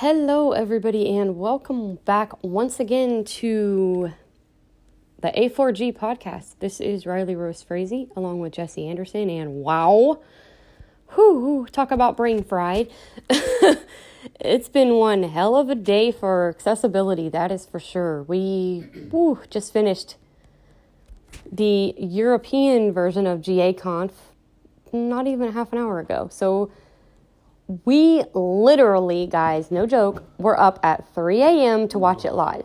Hello, everybody, and welcome back once again to the A4G podcast. This is Riley Rose Frazee along with Jesse Anderson, and wow, whoo, talk about brain fried. it's been one hell of a day for accessibility, that is for sure. We whew, just finished the European version of GA Conf not even half an hour ago. So, we literally, guys, no joke, were up at 3 a.m. to watch it live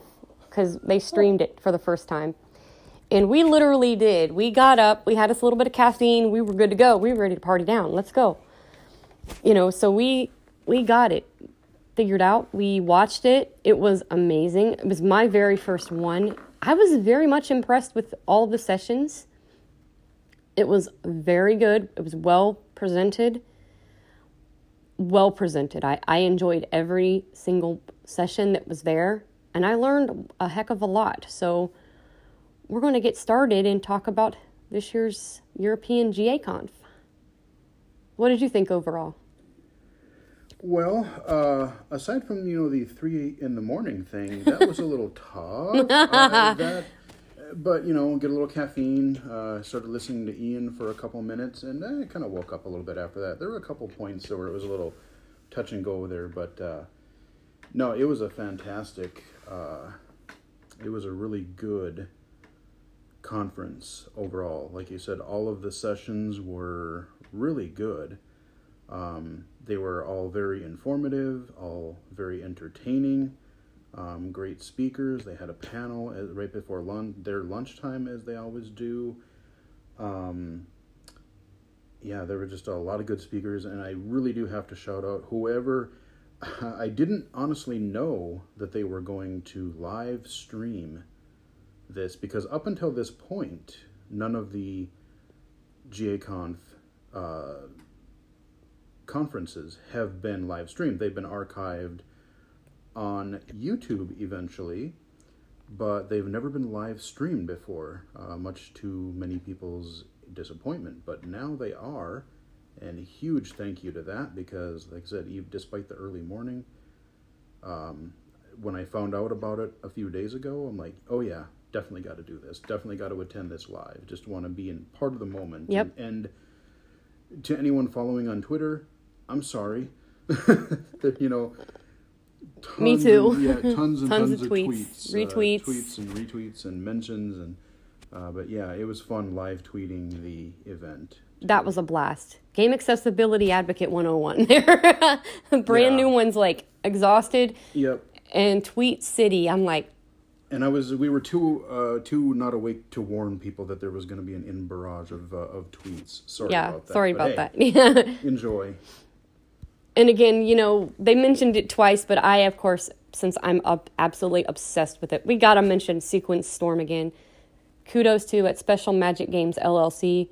because they streamed it for the first time. And we literally did. We got up, we had us a little bit of caffeine, we were good to go. We were ready to party down. Let's go. You know, so we we got it figured out. We watched it. It was amazing. It was my very first one. I was very much impressed with all the sessions. It was very good. It was well presented well presented. I, I enjoyed every single session that was there and I learned a heck of a lot. So we're going to get started and talk about this year's European GA Conf. What did you think overall? Well, uh, aside from you know the three in the morning thing, that was a little tough. uh, that, but you know, get a little caffeine. Uh, started listening to Ian for a couple minutes, and I kind of woke up a little bit after that. There were a couple points where it was a little touch and go there, but uh, no, it was a fantastic. Uh, it was a really good conference overall. Like you said, all of the sessions were really good. Um, they were all very informative, all very entertaining. Um, great speakers. They had a panel right before lunch, their lunchtime, as they always do. Um, yeah, there were just a lot of good speakers, and I really do have to shout out whoever. I didn't honestly know that they were going to live stream this because up until this point, none of the GAConf uh, conferences have been live streamed. They've been archived on YouTube eventually, but they've never been live streamed before, uh, much to many people's disappointment. But now they are, and a huge thank you to that because, like I said, despite the early morning, um, when I found out about it a few days ago, I'm like, oh yeah, definitely got to do this. Definitely got to attend this live. Just want to be in part of the moment. Yep. And, and to anyone following on Twitter, I'm sorry. you know, Tons Me too. And, yeah, tons and tons, tons of, tweets, tweets retweets, uh, tweets and retweets and mentions and. Uh, but yeah, it was fun live tweeting the event. That was a blast. Game Accessibility Advocate 101 there. Brand yeah. new one's like exhausted. Yep. And Tweet City, I'm like. And I was, we were too, uh, too not awake to warn people that there was going to be an in barrage of, uh, of tweets. Sorry yeah, about that. Sorry but about hey, that. enjoy and again, you know, they mentioned it twice, but I, of course, since I'm up absolutely obsessed with it, we gotta mention Sequence Storm again. Kudos to at Special Magic Games LLC.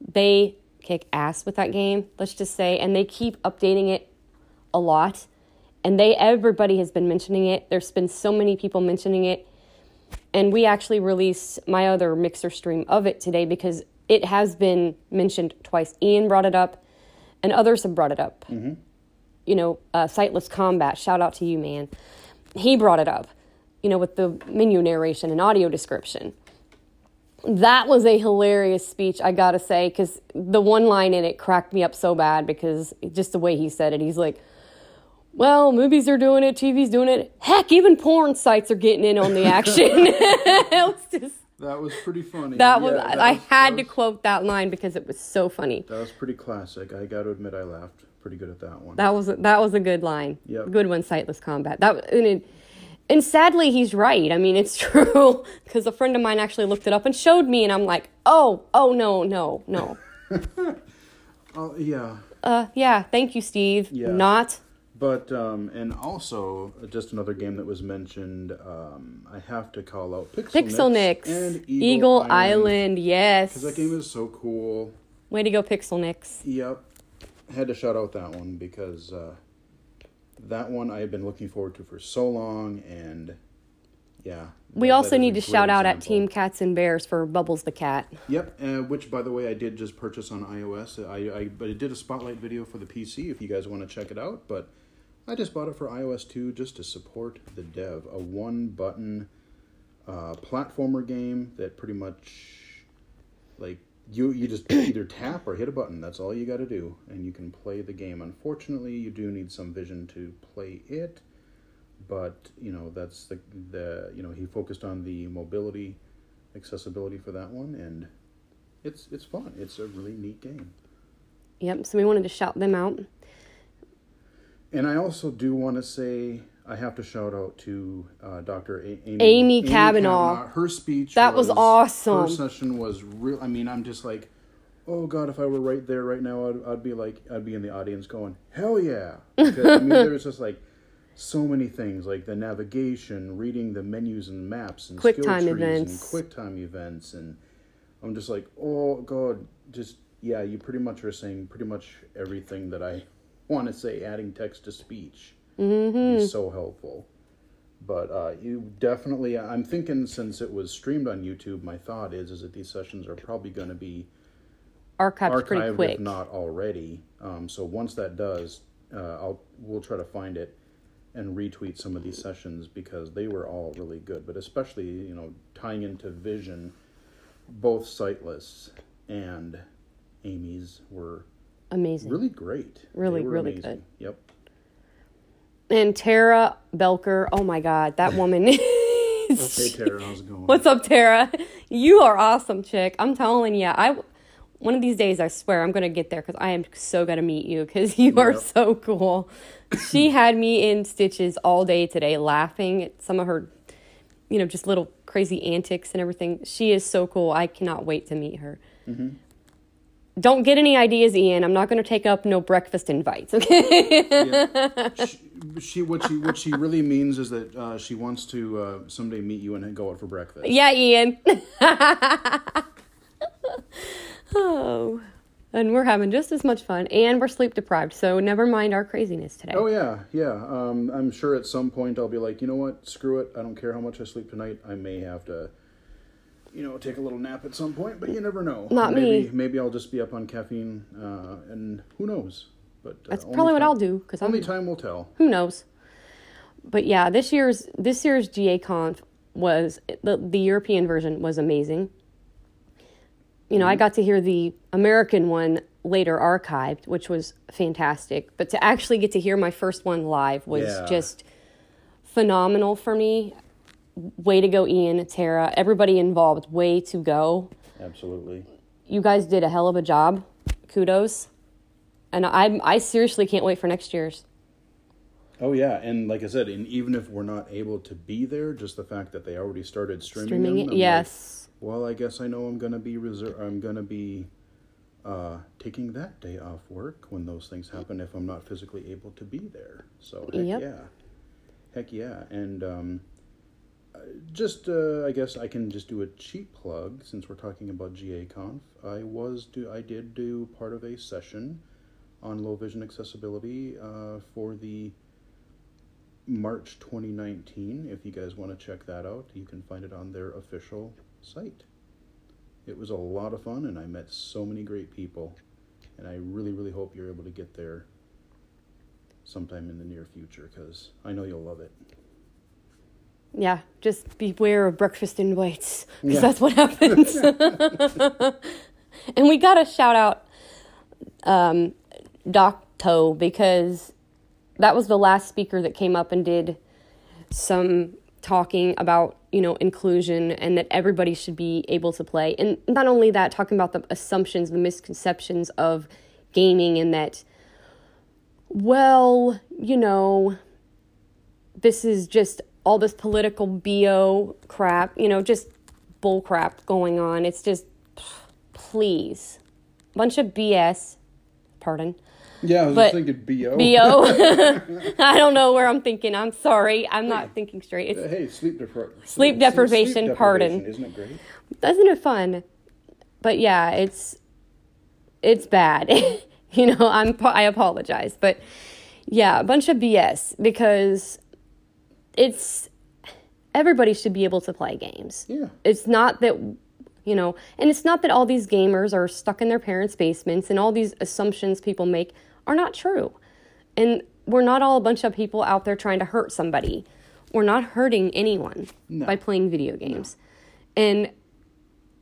They kick ass with that game, let's just say, and they keep updating it a lot. And they everybody has been mentioning it. There's been so many people mentioning it. And we actually released my other mixer stream of it today because it has been mentioned twice. Ian brought it up, and others have brought it up. Mm-hmm you know, uh, SightlessKombat, shout out to you, man. He brought it up, you know, with the menu narration and audio description. That was a hilarious speech, I gotta say, because the one line in it cracked me up so bad because just the way he said it, he's like, well, movies are doing it, TV's doing it. Heck, even porn sites are getting in on the action. was just that was pretty funny. That was yeah, that I was, had was, to quote that line because it was so funny. That was pretty classic. I got to admit, I laughed pretty good at that one. That was that was a good line. Yeah, good one. SightlessKombat. That and, it, and sadly, he's right. I mean, it's true because a friend of mine actually looked it up and showed me, and I'm like, oh, oh no, no, no. Oh yeah. Uh yeah. Thank you, Steve. Yeah. Not. But um, and also just another game that was mentioned. Um, I have to call out Pixel, Pixel and Eagle, Eagle Island. Island. Yes. Because that game is so cool. Way to go, Pixelnicks. Yep had to shout out that one because uh, that one I have been looking forward to for so long, and yeah. We that, also that need to shout example. out at Team Cats and Bears for Bubbles the cat. Yep, uh, which by the way I did just purchase on iOS. I, I but it did a spotlight video for the PC if you guys want to check it out. But I just bought it for iOS 2 just to support the dev. A one button uh, platformer game that pretty much like you you just either tap or hit a button. That's all you got to do, and you can play the game. Unfortunately, you do need some vision to play it, but you know that's the the you know he focused on the mobility, accessibility for that one, and it's it's fun. It's a really neat game. Yep. So we wanted to shout them out. And I also do want to say I have to shout out to uh, Dr. A- Amy, Amy Kavanagh. Her speech That was awesome. Her session was real. I mean, I'm just like, oh god, if I were right there right now, I'd, I'd be like, I'd be in the audience going, hell yeah. Because, I mean, there was just like so many things like the navigation, reading the menus and maps, and Quick skill time trees events. and quick time events, and I'm just like, oh god, just yeah, you pretty much are saying pretty much everything that I want to say. Adding text to speech Mm-hmm. is so helpful. But uh, you definitely, I'm thinking since it was streamed on YouTube, my thought is is that these sessions are probably going to be Archived, pretty archived quick. if not already. Um, so once that does, uh, I'll we'll try to find it and retweet some of these sessions because they were all really good. But especially you know tying into Vision, both Sightless and Amy's were Amazing. really great. Really, really amazing. good. Yep. And Tara Voelker, oh my God, that woman is. Tara, how's it going? What's up, Tara? You are awesome, chick. I'm telling you, I. One of these days, I swear, I'm gonna get there because I am so gonna meet you because you are so cool. she had me in stitches all day today, laughing at some of her, you know, just little crazy antics and everything. She is so cool. I cannot wait to meet her. Mm-hmm. Don't get any ideas, Ian. I'm not gonna take up no breakfast invites. Okay. Yeah. she, she what she what she really means is that uh, she wants to uh, someday meet you and go out for breakfast. Yeah, Ian. oh. And we're having just as much fun, and we're sleep deprived, so never mind our craziness today. Oh yeah, yeah. Um, I'm sure at some point I'll be like, you know what? Screw it. I don't care how much I sleep tonight. I may have to, you know, take a little nap at some point. But you never know. Not maybe, me. Maybe I'll just be up on caffeine, uh, and who knows? But uh, That's probably what I'll do because Only I'm time will tell. who knows. But yeah, this year's this year's GA Conf was the the European version was amazing. You know, I got to hear the American one later archived, which was fantastic. But to actually get to hear my first one live was Yeah. just phenomenal for me. Way to go, Ian, Tara, everybody involved. Way to go. Absolutely. You guys did a hell of a job. Kudos. And I I seriously can't wait for next year's. Oh yeah, and like I said, and even if we're not able to be there, just the fact that they already started streaming, Streaming them, it, I'm like, yes. well, I guess I know I'm gonna be reser- I'm gonna be uh, taking that day off work when those things happen if I'm not physically able to be there. So heck Yep. yeah, heck yeah, and um, uh, just uh, I guess I can just do a cheap plug since we're talking about GA Conf. I was do I did do part of a session on low vision accessibility uh, for the March 2019. If you guys want to check that out, you can find it on their official site. It was a lot of fun, and I met so many great people. And I really, really hope you're able to get there sometime in the near future because I know you'll love it. Yeah, just beware of breakfast invites because Yeah. that's what happens. and we got to shout out um, Doc Toe because that was the last speaker that came up and did some talking about you know inclusion and that everybody should be able to play. And not only that talking about the assumptions the misconceptions of gaming and that well you know this is just all this political bo crap you know just bull crap going on. It's just please. Bunch of bs pardon Yeah, I was But- thinking BO. bo i don't know where i'm thinking i'm sorry i'm not thinking straight it's Hey, sleep, depri- Sleep deprivation, pardon. Isn't it great? isn't it fun but yeah it's it's bad you know i'm i apologize but yeah a bunch of bs because it's everybody should be able to play games Yeah. it's not that you know and it's not that all these gamers are stuck in their parents basements and all these assumptions people make are not true and we're not all a bunch of people out there trying to hurt somebody. We're not hurting anyone No. by playing video games. And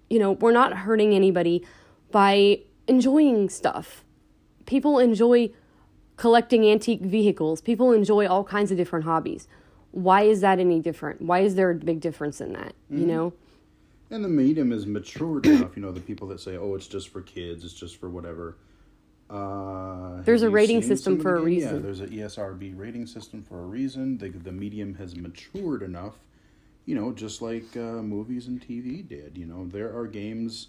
you know, we're not hurting anybody by enjoying stuff. People enjoy collecting antique vehicles. People enjoy all kinds of different hobbies. Why is that any different? Why is there a big difference in that? You mm-hmm. know? And the medium is matured enough, you know, the people that say, "Oh, it's just for kids, it's just for whatever." Uh, There's a rating system for a reason. Yeah, there's an ESRB rating system for a reason. The the medium has matured enough, you know, just like uh, movies and TV did. You know, there are games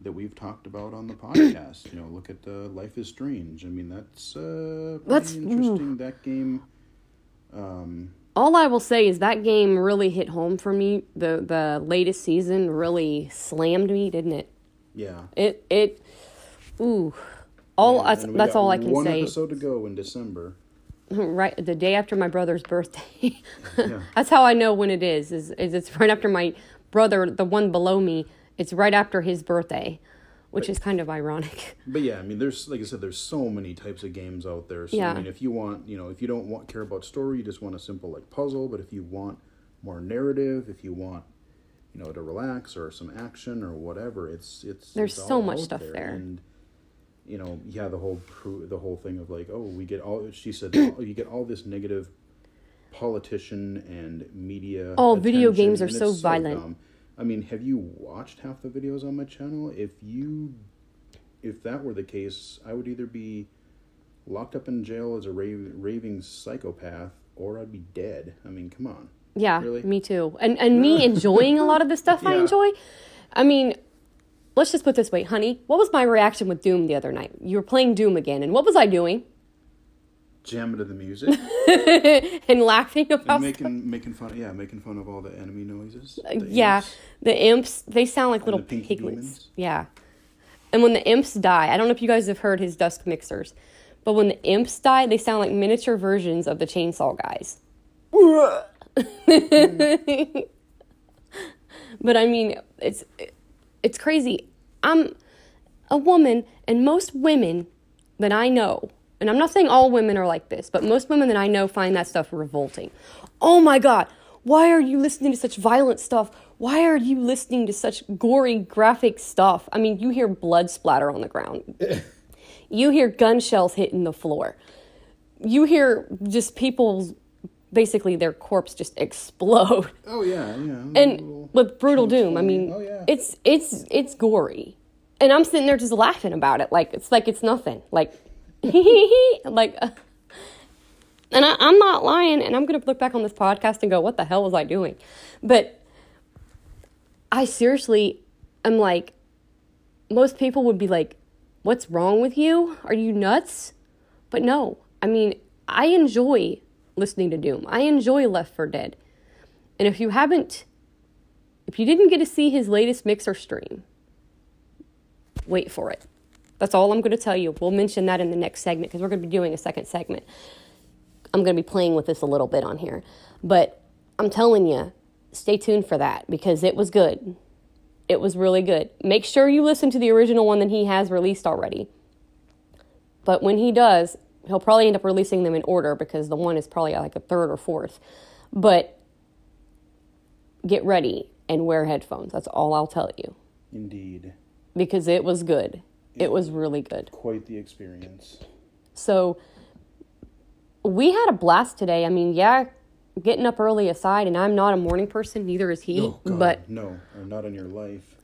that we've talked about on the podcast. you know, look at uh, Life is Strange. I mean, that's uh, That's- interesting. That game. Um, All I will say is that game really hit home for me. The the latest season really slammed me, didn't it? yeah. It it ooh. All Yeah, that's, that's all I can one say. episode to go in December. right the day after my brother's birthday. Yeah. That's how I know when it is. Is is it's right after my brother, the one below me. It's right after his birthday, which is kind of ironic. But yeah, I mean, there's like I said, there's so many types of games out there. So Yeah. I mean, if you want, you know, if you don't want care about story, you just want a simple like puzzle. But if you want more narrative, if you want, you know, to relax or some action or whatever, it's it's There's it's so much stuff there. And you know, yeah, the whole the whole thing of like, oh, we get all. She said, oh, you get all this negative politician and media. Oh, video games are and so violent. dumb. I mean, have you watched half the videos on my channel? If you, if that were the case, I would either be locked up in jail as a rave, raving psychopath, or I'd be dead. I mean, come on. Yeah, Really? me too. And and me enjoying a lot of the stuff I enjoy. I mean, let's just put this way, honey. What was my reaction with Doom the other night? You were playing Doom again, and what was I doing? Jamming to the music and laughing about and making making fun. Yeah, making fun of all the enemy noises. Uh, the yeah, imps. the imps, they sound like little piglets. demons. Yeah. And when the imps die, I don't know if you guys have heard his dusk mixers, but when the imps die, they sound like miniature versions of the chainsaw guys. but I mean, it's it's crazy. I'm a woman and most women that I know, and I'm not saying all women are like this, but most women that I know find that stuff revolting. Oh my God, why are you listening to such violent stuff? Why are you listening to such gory, graphic stuff? I mean, you hear blood splatter on the ground, you hear gun shells hitting the floor, you hear just people's basically their corpse just explode. Oh yeah, yeah. and little with brutal doom i mean oh yeah. it's it's it's gory. And i'm sitting there just laughing about it. Like it's like it's nothing. Like like uh, and I, i'm not lying and i'm gonna look back on this podcast and go what the hell was i doing? But i seriously am like most people would be like what's wrong with you? Are you nuts? But no. I mean i enjoy listening to doom i enjoy left for dead and if you haven't if you didn't get to see his latest mixer stream, wait for it. That's all I'm going to tell you. We'll mention that in the next segment because we're going to be doing a second segment. I'm going to be playing with this a little bit on here. But I'm telling you, stay tuned for that because it was good. It was really good. Make sure you listen to the original one that he has released already. But when he does, he'll probably end up releasing them in order because the one is probably uh, like a third or fourth. But get ready and wear headphones. That's all I'll tell you Indeed, because it was good. It was really good. quite the experience. So we had a blast today. I mean, yeah, getting up early aside, and I'm not a morning person, neither is he, Oh, God, but no, not in your life.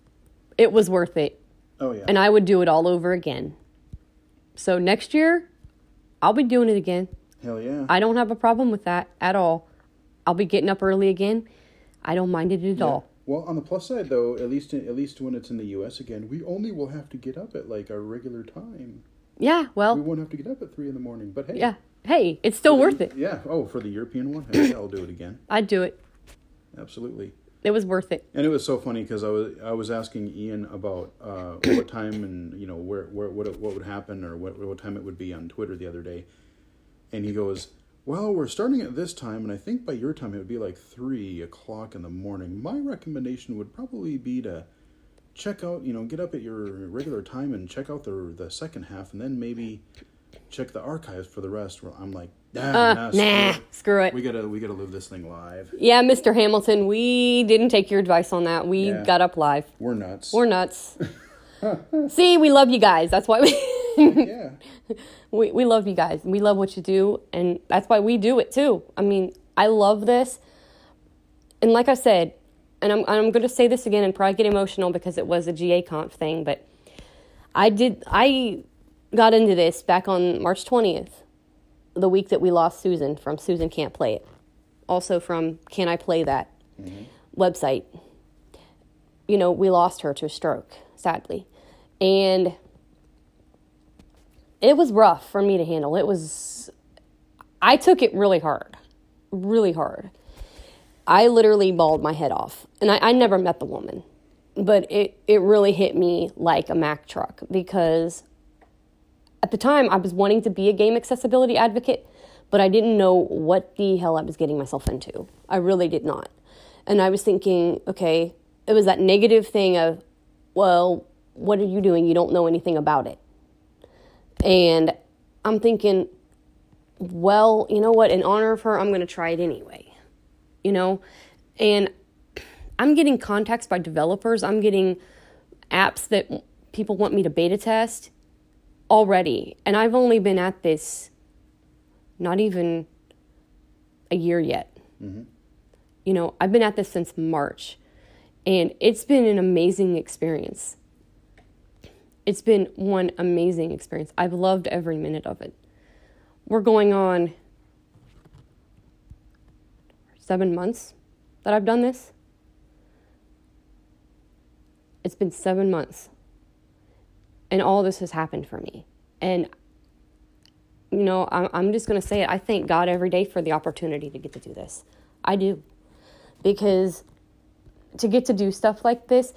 it was worth it. Oh yeah. And I would do it all over again. So next year, I'll be doing it again. Hell yeah. I don't have a problem with that at all. I'll be getting up early again. I don't mind it at Yeah. all. Well, on the plus side, though, at least at least when it's in the U.S. again, we only will have to get up at like our regular time. Yeah, well, We won't have to get up at three in the morning. But hey, yeah. Hey, it's still worth it. Yeah. Oh, for the European one, hey, I'll do it again. I'd do it. Absolutely. It was worth it. And it was so funny because I was I was asking Ian about uh, what time and you know where where what what would happen or what what time it would be on Twitter the other day, and he goes, "Well, we're starting at this time, and I think by your time it would be like three o'clock in the morning. My recommendation would probably be to check out, you know, get up at your regular time and check out the the second half, and then maybe check the archives for the rest. Where i'm like, nah, Uh, nah, screw nah, it. screw it. We gotta we gotta live this thing live. Yeah, Mr. Hamilton, we didn't take your advice on that. We Yeah. got up live. We're nuts. We're nuts. See, we love you guys. That's why we, yeah. we we love you guys. We love what you do, and that's why we do it too. I mean, I love this, and like I said, and I'm I'm going to say this again and probably get emotional because it was a GA conf thing, but I did I got into this back on March twentieth, the week that we lost Susan from Susan Can't Play It, also from Can I Play That mm-hmm. website. You know, we lost her to a stroke, sadly. And it was rough for me to handle. It was, I took it really hard, really hard. I literally bawled my head off. And I, I never met the woman, but it, it really hit me like a Mack truck because at the time I was wanting to be a game accessibility advocate, but I didn't know what the hell I was getting myself into. I really did not. And I was thinking, okay, it was that negative thing of, well, what are you doing? You don't know anything about it. And I'm thinking, well, you know what? In honor of her, I'm going to try it anyway. You know? And I'm getting contacts by developers. I'm getting apps that people want me to beta test already. And I've only been at this not even a year yet. Mm-hmm. You know, I've been at this since March. And it's been an amazing experience. It's been one amazing experience. I've loved every minute of it. We're going on seven months that I've done this. It's been seven months. And all this has happened for me. And, you know, I'm, I'm just going to say it. I thank God every day for the opportunity to get to do this. I do. Because to get to do stuff like this,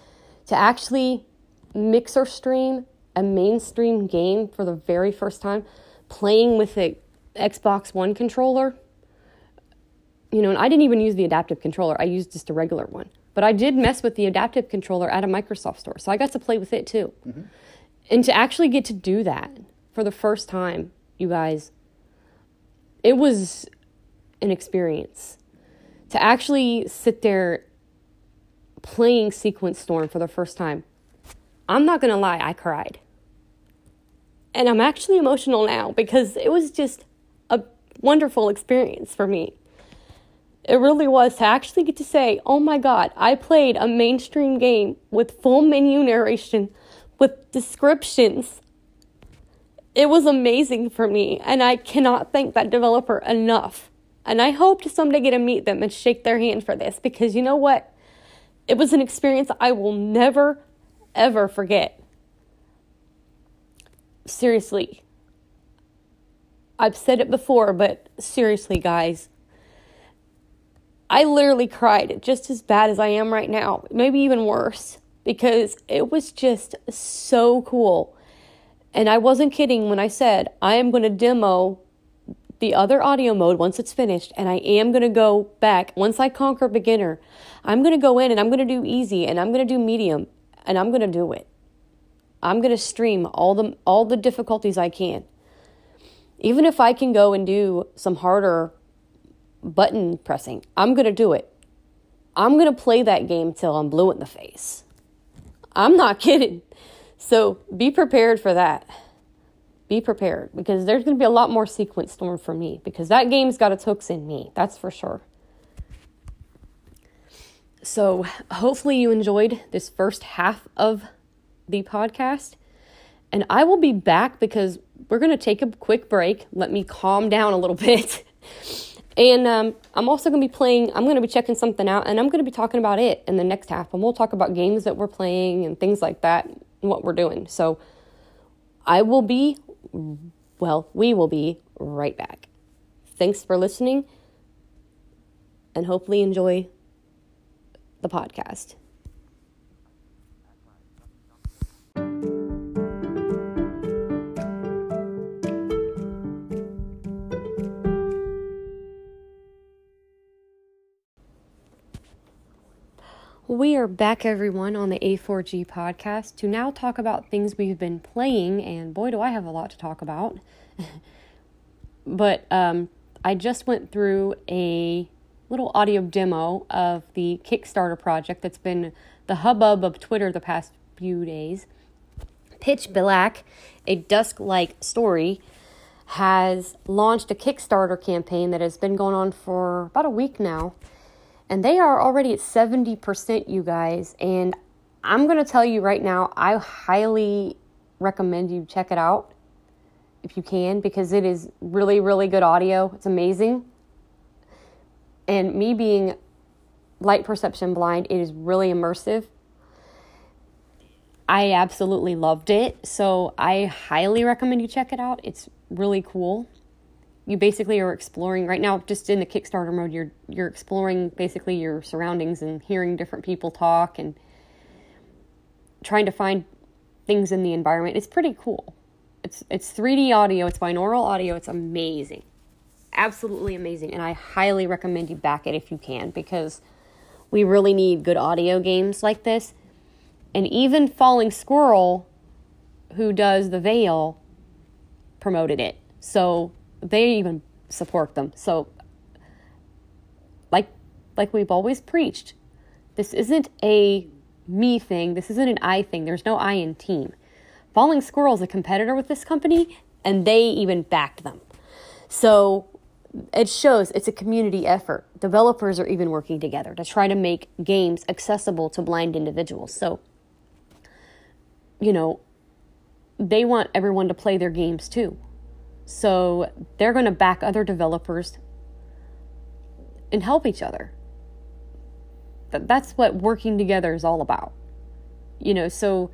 to actually mix or stream a mainstream game for the very first time, playing with the Xbox One controller. You know, and I didn't even use the adaptive controller, I used just a regular one. But I did mess with the adaptive controller at a Microsoft store, so I got to play with it too. Mm-hmm. And to actually get to do that for the first time, you guys, it was an experience. To actually sit there playing Sequence Storm for the first time, I'm not gonna lie, I cried. And I'm actually emotional now because it was just a wonderful experience for me. It really was to actually get to say, oh my God, I played a mainstream game with full menu narration, with descriptions. It was amazing for me, and I cannot thank that developer enough. And I hope to someday get to meet them and shake their hand for this because you know what? It was an experience I will never, ever forget. Seriously. I've said it before, but seriously, guys. I literally cried just as bad as I am right now, maybe even worse, because it was just so cool. And I wasn't kidding when I said I am going to demo the other audio mode once it's finished, and I am going to go back once I conquer beginner. I'm going to go in and I'm going to do easy and I'm going to do medium and I'm going to do it. I'm going to stream all the all the difficulties I can. Even if I can go and do some harder button pressing, I'm going to do it. I'm going to play that game till I'm blue in the face. I'm not kidding. So be prepared for that. Be prepared because there's going to be a lot more sequence storm for me because that game's got its hooks in me. That's for sure. So hopefully you enjoyed this first half of the podcast. And I will be back because we're going to take a quick break. Let me calm down a little bit. And um, I'm also going to be playing, I'm going to be checking something out, and I'm going to be talking about it in the next half. And we'll talk about games that we're playing and things like that, and what we're doing. So I will be, well, we will be right back. Thanks for listening, and hopefully enjoy the podcast. We are back, everyone, on the A4G podcast to now talk about things we've been playing, and boy, do I have a lot to talk about. but um, I just went through a little audio demo of the Kickstarter project that's been the hubbub of Twitter the past few days. Pitch Black, a Dusklight story, has launched a Kickstarter campaign that has been going on for about a week now. And they are already at 70%, you guys. And I'm going to tell you right now, I highly recommend you check it out if you can because it is really, really good audio. It's amazing. And me being light perception blind, it is really immersive. I absolutely loved it. So I highly recommend you check it out. It's really cool. You basically are exploring right now just in the Kickstarter mode you're you're exploring basically your surroundings and hearing different people talk and trying to find things in the environment. It's pretty cool. It's it's 3D audio, it's binaural audio, it's amazing. Absolutely amazing. And I highly recommend you back it if you can because we really need good audio games like this. And even Falling Squirrel, who does The Vale, promoted it. So they even support them. So like like we've always preached, this isn't a me thing. This isn't an I thing. There's no I in team. Falling Squirrel is a competitor with this company, and they even backed them. So it shows it's a community effort. Developers are even working together to try to make games accessible to blind individuals. So, you know, they want everyone to play their games too. So they're going to back other developers and help each other. That's what working together is all about. You know, so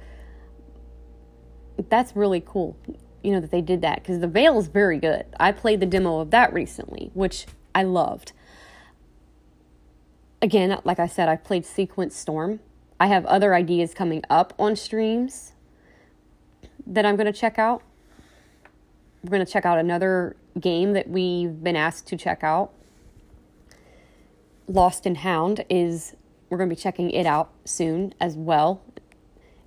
that's really cool, you know, that they did that because the Vale is very good. I played the demo of that recently, which I loved. Again, like I said, I played Sequence Storm. I have other ideas coming up on streams that I'm going to check out. We're going to check out another game that we've been asked to check out. Lost and Hound is, we're going to be checking it out soon as well.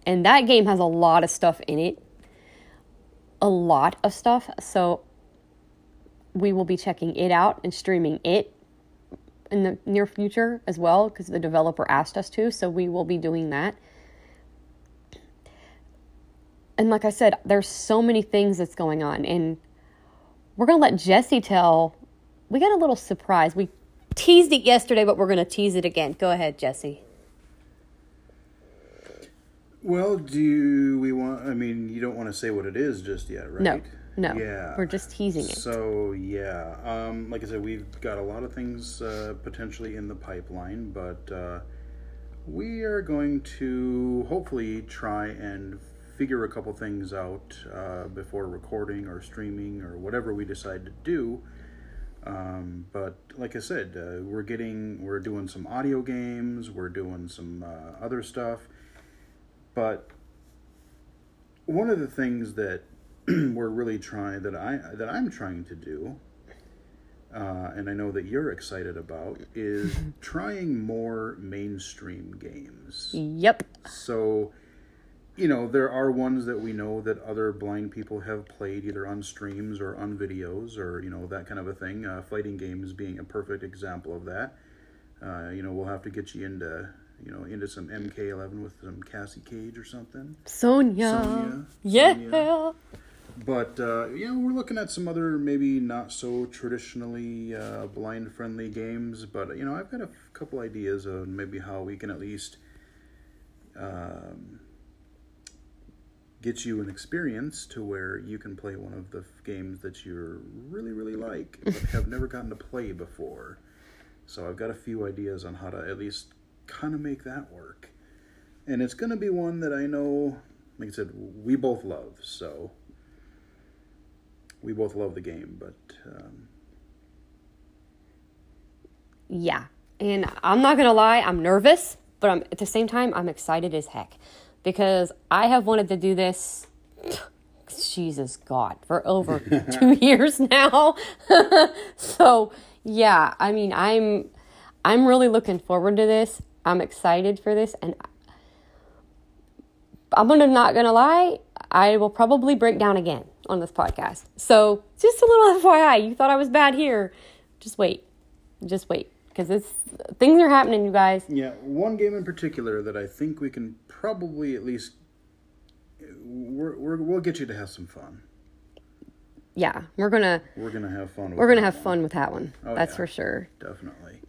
And that game has a lot of stuff in it. A lot of stuff. So we will be checking it out and streaming it in the near future as well because the developer asked us to. So we will be doing that. And like I said, there's so many things that's going on. And we're going to let Jesse tell. We got a little surprise. We teased it yesterday, but we're going to tease it again. Go ahead, Jesse. Well, do we want? I mean, you don't want to say what it is just yet, right? No, no. Yeah. We're just teasing it. So yeah, um, like I said, we've got a lot of things uh, potentially in the pipeline, but uh, we are going to hopefully try and figure a couple things out uh, before recording or streaming or whatever we decide to do. Um, but like I said, uh, we're getting, we're doing some audio games, we're doing some uh, other stuff. But one of the things that we're really trying, that I that I'm trying to do, uh, and I know that you're excited about, is trying more mainstream games. Yep. So you know, there are ones that we know that other blind people have played either on streams or on videos or, you know, that kind of a thing. Uh, fighting games being a perfect example of that. Uh, you know, we'll have to get you into, you know, into some MK11 with some Cassie Cage or something. Sonya. Sonya. Yeah. Sonya. But, uh, you know, we're looking at some other maybe not so traditionally uh, blind friendly games. But, you know, I've got a couple ideas on maybe how we can at least. Um, get you an experience to where you can play one of the games that you really, really like, but have never gotten to play before. So I've got a few ideas on how to at least kind of make that work. And it's going to be one that I know, like I said, we both love. So we both love the game, but. Um... Yeah. And I'm not going to lie, I'm nervous, but I'm, at the same time, I'm excited as heck because I have wanted to do this. Jesus God, for over two years now. so yeah, I mean, I'm I'm really looking forward to this. I'm excited for this, and I'm gonna not gonna lie. I will probably break down again on this podcast. So just a little FYI, you thought I was bad here. Just wait. Just wait. Because it's things are happening, you guys. Yeah, one game in particular that I think we can probably at least we're, we're, we'll get you to have some fun. Yeah, we're gonna We're gonna have fun. With we're gonna that have one. fun with that one. Oh, That's yeah. for sure. Definitely.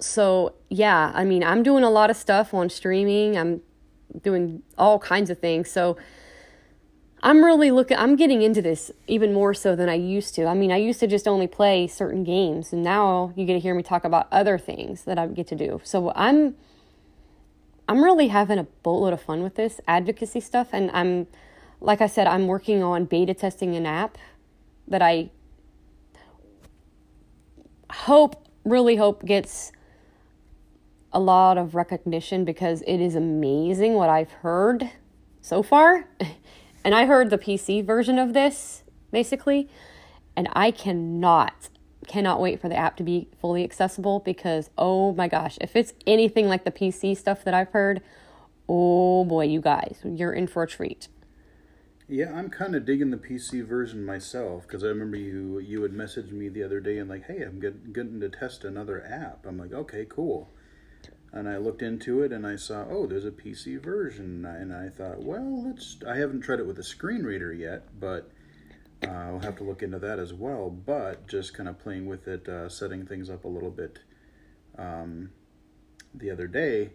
so yeah i mean i'm doing a lot of stuff on streaming i'm doing all kinds of things so i'm really looking i'm getting into this even more so than i used to i mean i used to just only play certain games and now you get to hear me talk about other things that i get to do so i'm i'm really having a boatload of fun with this advocacy stuff and i'm like i said i'm working on beta testing an app that i hope really hope gets a lot of recognition because it is amazing what I've heard so far. And I heard the PC version of this basically, and I cannot cannot wait for the app to be fully accessible because oh my gosh, if it's anything like the PC stuff that I've heard, oh boy, you guys, you're in for a treat. Yeah, I'm kind of digging the PC version myself because I remember you you had messaged me the other day and like, hey, I'm get, getting to test another app. I'm like, okay, cool. And I looked into it and I saw, oh, there's a PC version, and I thought, well, let's. I haven't tried it with a screen reader yet, but uh, I'll have to look into that as well. But just kind of playing with it, uh, setting things up a little bit. Um, the other day,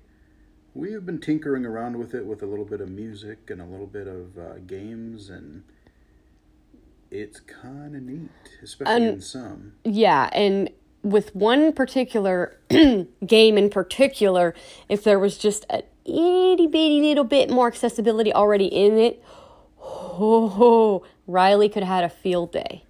we have been tinkering around with it with a little bit of music and a little bit of uh, games, and it's kind of neat, especially in some. Yeah, and with one particular game in particular, if there was just a itty bitty little bit more accessibility already in it, oh, Riley could have had a field day.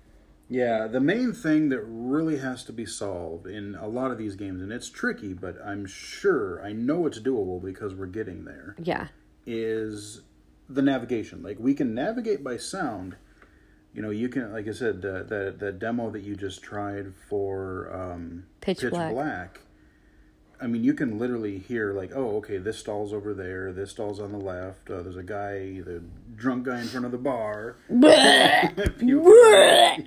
Yeah, the main thing that really has to be solved in a lot of these games, and it's tricky, but I'm sure, I know it's doable because we're getting there, Yeah, is the navigation. Like, we can navigate by sound. You know, you can, like I said, the, the, the demo that you just tried for um, Pitch Black. I mean, you can literally hear, like, oh, okay, this stall's over there, this stall's on the left, uh, there's a guy, the drunk guy in front of the bar.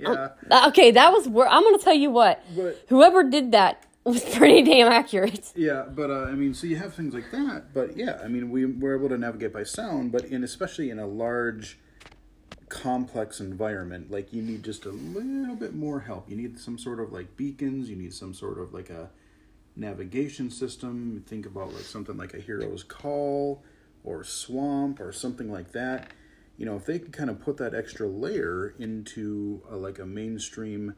Yeah. Uh, okay, that was where I'm gonna tell you what. But- Whoever did that was pretty damn accurate. Yeah, but uh, I mean, so you have things like that. But yeah, I mean, we were able to navigate by sound, but in especially in a large, complex environment, like you need just a little bit more help. You need some sort of like beacons. You need some sort of like a navigation system. Think about like something like a hero's call or swamp or something like that. You know, if they could kind of put that extra layer into a, like a mainstream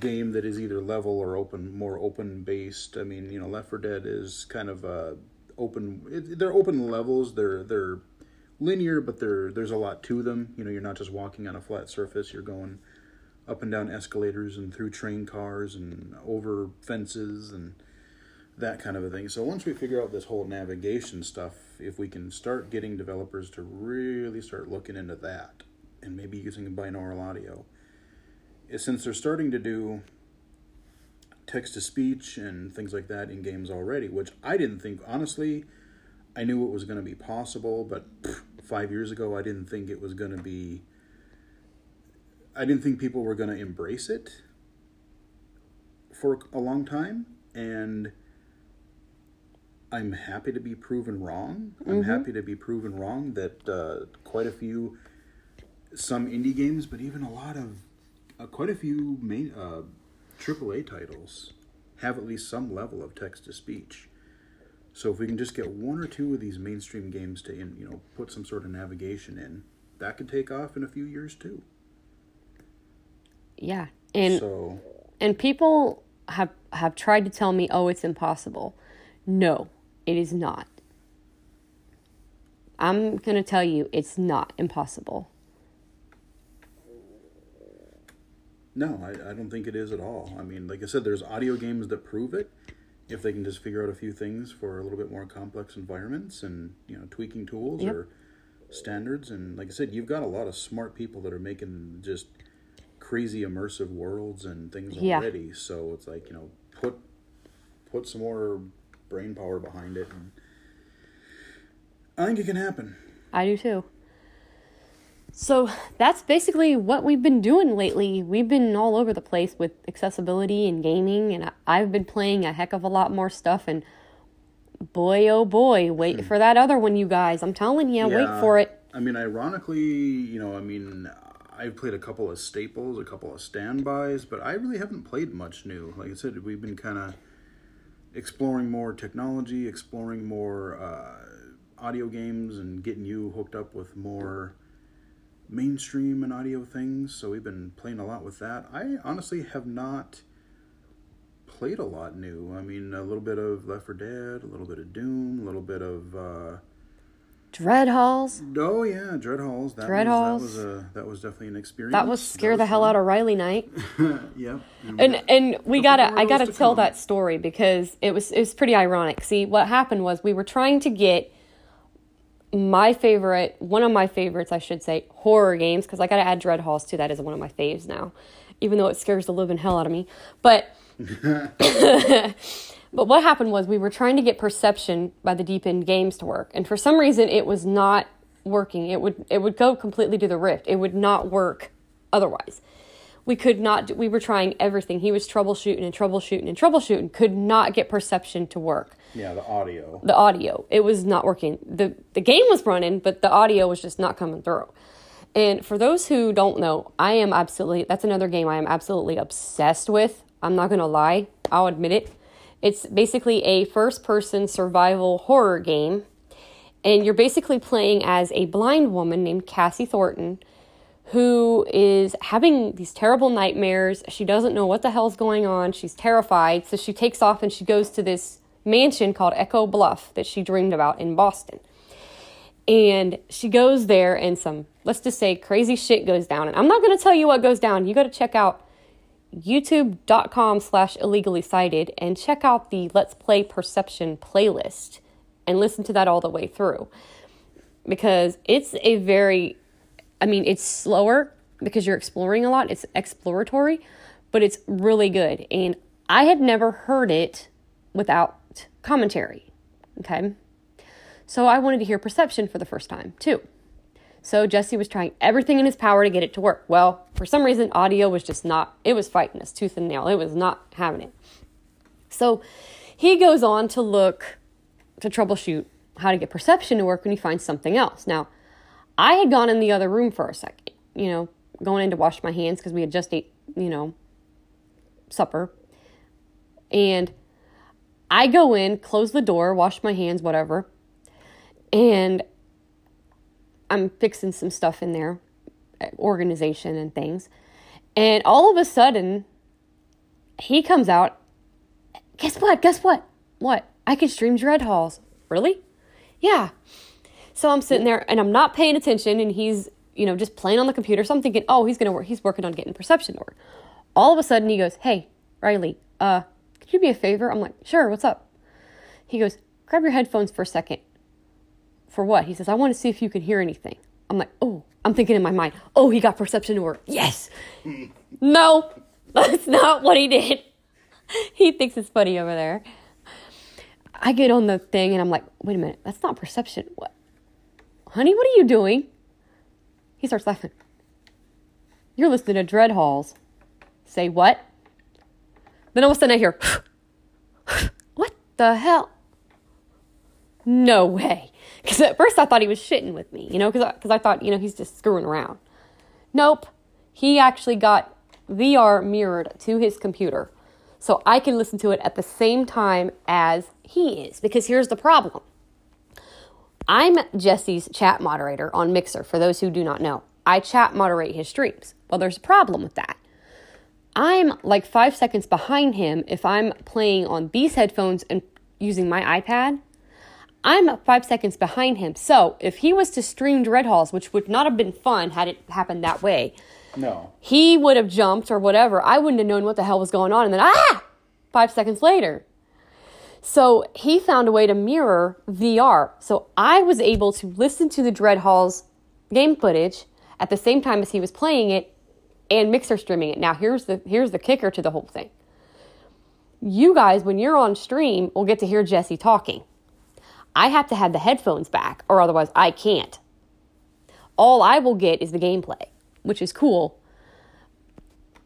game that is either level or open, more open based. I mean, you know, Left 4 Dead is kind of uh, open. It, they're open levels. They're they're linear, but there there's a lot to them. You know, you're not just walking on a flat surface. You're going up and down escalators and through train cars and over fences and that kind of a thing. So once we figure out this whole navigation stuff, if we can start getting developers to really start looking into that and maybe using binaural audio, since they're starting to do text to speech and things like that in games already, which I didn't think honestly, I knew it was going to be possible, but five years ago I didn't think it was going to be. I didn't think people were going to embrace it for a long time, and I'm happy to be proven wrong. I'm happy to be proven wrong that uh, quite a few, some indie games, but even a lot of, uh, quite a few main uh, AAA titles have at least some level of text to speech. So if we can just get one or two of these mainstream games to, in, you know, put some sort of navigation in, that could take off in a few years too. Yeah, and so and people have have tried to tell me, "Oh, it's impossible." No, it is not. I'm going to tell you it's not impossible. No, I, I don't think it is at all. I mean, like I said, there's audio games that prove it. If they can just figure out a few things for a little bit more complex environments and you know tweaking tools Yep. or standards, and like I said, you've got a lot of smart people that are making just crazy immersive worlds and things Yeah. already. So it's like you know put put some more brain power behind it, and I think it can happen. I do too. So that's basically what we've been doing lately. We've been all over the place with accessibility and gaming, and I've been playing a heck of a lot more stuff. And boy, oh boy, wait for that other one, you guys. I'm telling you, wait for it. I mean, ironically, you know, I mean, I've played a couple of staples, a couple of standbys, but I really haven't played much new. Like I said, we've been kind of exploring more technology, exploring more uh, audio games, and getting you hooked up with more mainstream and audio things. So we've been playing a lot with that. I honestly have not played a lot new. I mean, a little bit of Left 4 Dead, a little bit of Doom, a little bit of. Uh, Dread Halls. Oh yeah, Dread Halls. That Dread was, Halls. That was a that was definitely an experience. That was scare the hell out of Riley night. of. yep. And and we gotta I gotta to tell come. that story because it was it was pretty ironic. See, what happened was we were trying to get my favorite, one of my favorites, I should say, horror games because I gotta add Dread Halls to that as one of my faves now, even though it scares the living hell out of me. But but what happened was we were trying to get Perception by the Deep End Games to work, and for some reason it was not working. It would it would go completely to the Rift. It would not work otherwise. We could not. do- We were trying everything. He was troubleshooting and troubleshooting and troubleshooting. Could not get Perception to work. Yeah, the audio. The audio it was not working. the The game was running, but the audio was just not coming through. And for those who don't know, I am absolutely that's another game I am absolutely obsessed with. I'm not going to lie. I'll admit it. It's basically a first person survival horror game. And you're basically playing as a blind woman named Cassie Thornton who is having these terrible nightmares. She doesn't know what the hell's going on. She's terrified. So she takes off and she goes to this mansion called Echo Bluff that she dreamed about in Boston. And she goes there and some, let's just say, crazy shit goes down. And I'm not going to tell you what goes down. You got to check out youtube.com slash illegally sighted and check out the Let's Play Perception playlist and listen to that all the way through. Because it's a very, I mean, it's slower because you're exploring a lot. It's exploratory, but it's really good. And I had never heard it without commentary. Okay. So I wanted to hear Perception for the first time too. So Jesse was trying everything in his power to get it to work. Well, for some reason, audio was just not, it was fighting us tooth and nail. It was not having it. So he goes on to look, to troubleshoot how to get perception to work when he finds something else. Now, I had gone in the other room for a second, you know, going in to wash my hands because we had just ate, you know, supper. And I go in, close the door, wash my hands, whatever. And I'm fixing some stuff in there, organization and things. And all of a sudden, he comes out. Guess what? Guess what? What? I can stream Dread Halls. Really? Yeah. So I'm sitting there and I'm not paying attention, and he's, you know, just playing on the computer. So I'm thinking, oh, he's gonna work. He's working on getting perception to work. All of a sudden, he goes, "Hey, Riley, uh, could you be a favor?" I'm like, "Sure. What's up?" He goes, "Grab your headphones for a second. For what? He says, I want to see if you can hear anything. I'm like, oh, I'm thinking in my mind, oh, he got perception to work. Yes. no, that's not what he did. he thinks it's funny over there. I get on the thing and I'm like, wait a minute, that's not perception. What? Honey, what are you doing? He starts laughing. You're listening to Dread Halls. Say what? Then all of a sudden I hear, what the hell? No way. Because at first I thought he was shitting with me, you know, because I, 'cause I thought, you know, he's just screwing around. Nope. He actually got VR mirrored to his computer. So I can listen to it at the same time as he is. Because here's the problem I'm Jesse's chat moderator on Mixer, for those who do not know. I chat moderate his streams. Well, there's a problem with that. I'm like five seconds behind him if I'm playing on these headphones and using my iPad. I'm five seconds behind him. So if he was to stream Dread Halls, which would not have been fun had it happened that way, No. he would have jumped or whatever. I wouldn't have known what the hell was going on. And then, ah, five seconds later. So he found a way to mirror VR. So I was able to listen to the Dread Halls game footage at the same time as he was playing it and mixer streaming it. Now here's the here's the kicker to the whole thing. You guys, when you're on stream, will get to hear Jesse talking. I have to have the headphones back, or otherwise I can't. all I will get is the gameplay, which is cool.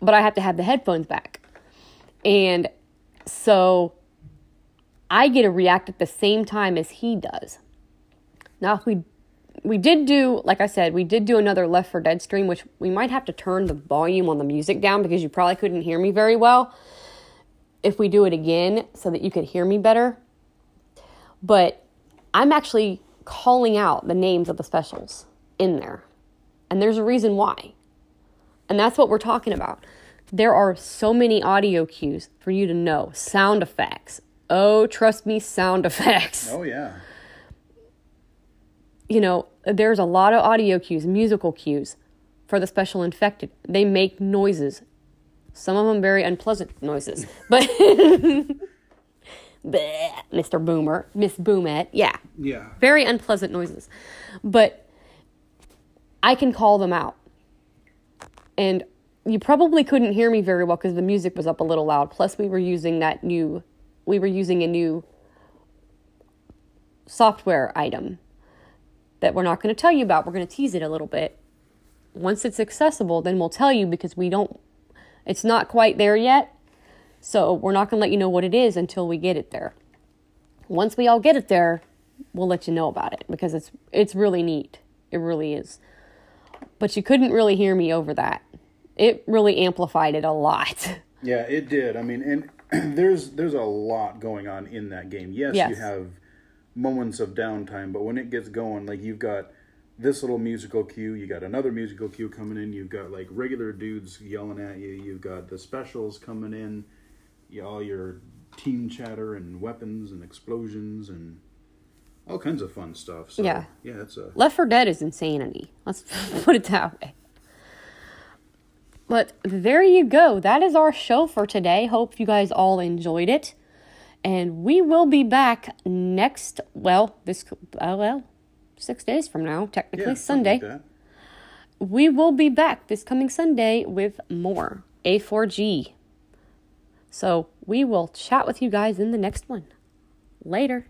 But I have to have the headphones back. And so I get to react at the same time as he does. Now, if we we did do, like I said, we did do another Left 4 Dead stream, which we might have to turn the volume on the music down because you probably couldn't hear me very well if we do it again so that you could hear me better. But I'm actually calling out the names of the specials in there. And there's a reason why. And that's what we're talking about. There are so many audio cues for you to know, sound effects. Oh, trust me, sound effects. Oh yeah. You know, there's a lot of audio cues, musical cues for the special infected. They make noises. Some of them very unpleasant noises. But Mr. Boomer, Miss Boomette, yeah. Yeah. Very unpleasant noises. But I can call them out. And you probably couldn't hear me very well because the music was up a little loud. Plus, we were using that new, we were using a new software item that we're not going to tell you about. We're going to tease it a little bit. Once it's accessible, then we'll tell you because we don't, it's not quite there yet. So we're not going to let you know what it is until we get it there. Once we all get it there, we'll let you know about it because it's it's really neat. It really is. But you couldn't really hear me over that. It really amplified it a lot. Yeah, it did. I mean, and there's there's a lot going on in that game. Yes, Yes. you have moments of downtime, but when it gets going, like you've got this little musical cue, you got another musical cue coming in, you've got like regular dudes yelling at you, you've got the specials coming in, you, all your team chatter and weapons and explosions and all kinds of fun stuff. So, Yeah. yeah, it's a Left 4 Dead is insanity. Let's put it that way. But there you go. That is our show for today. Hope you guys all enjoyed it. And we will be back next, well, this, uh, well, six days from now, technically yeah, Sunday. like we will be back this coming Sunday with more A4G. So we will chat with you guys in the next one. Later.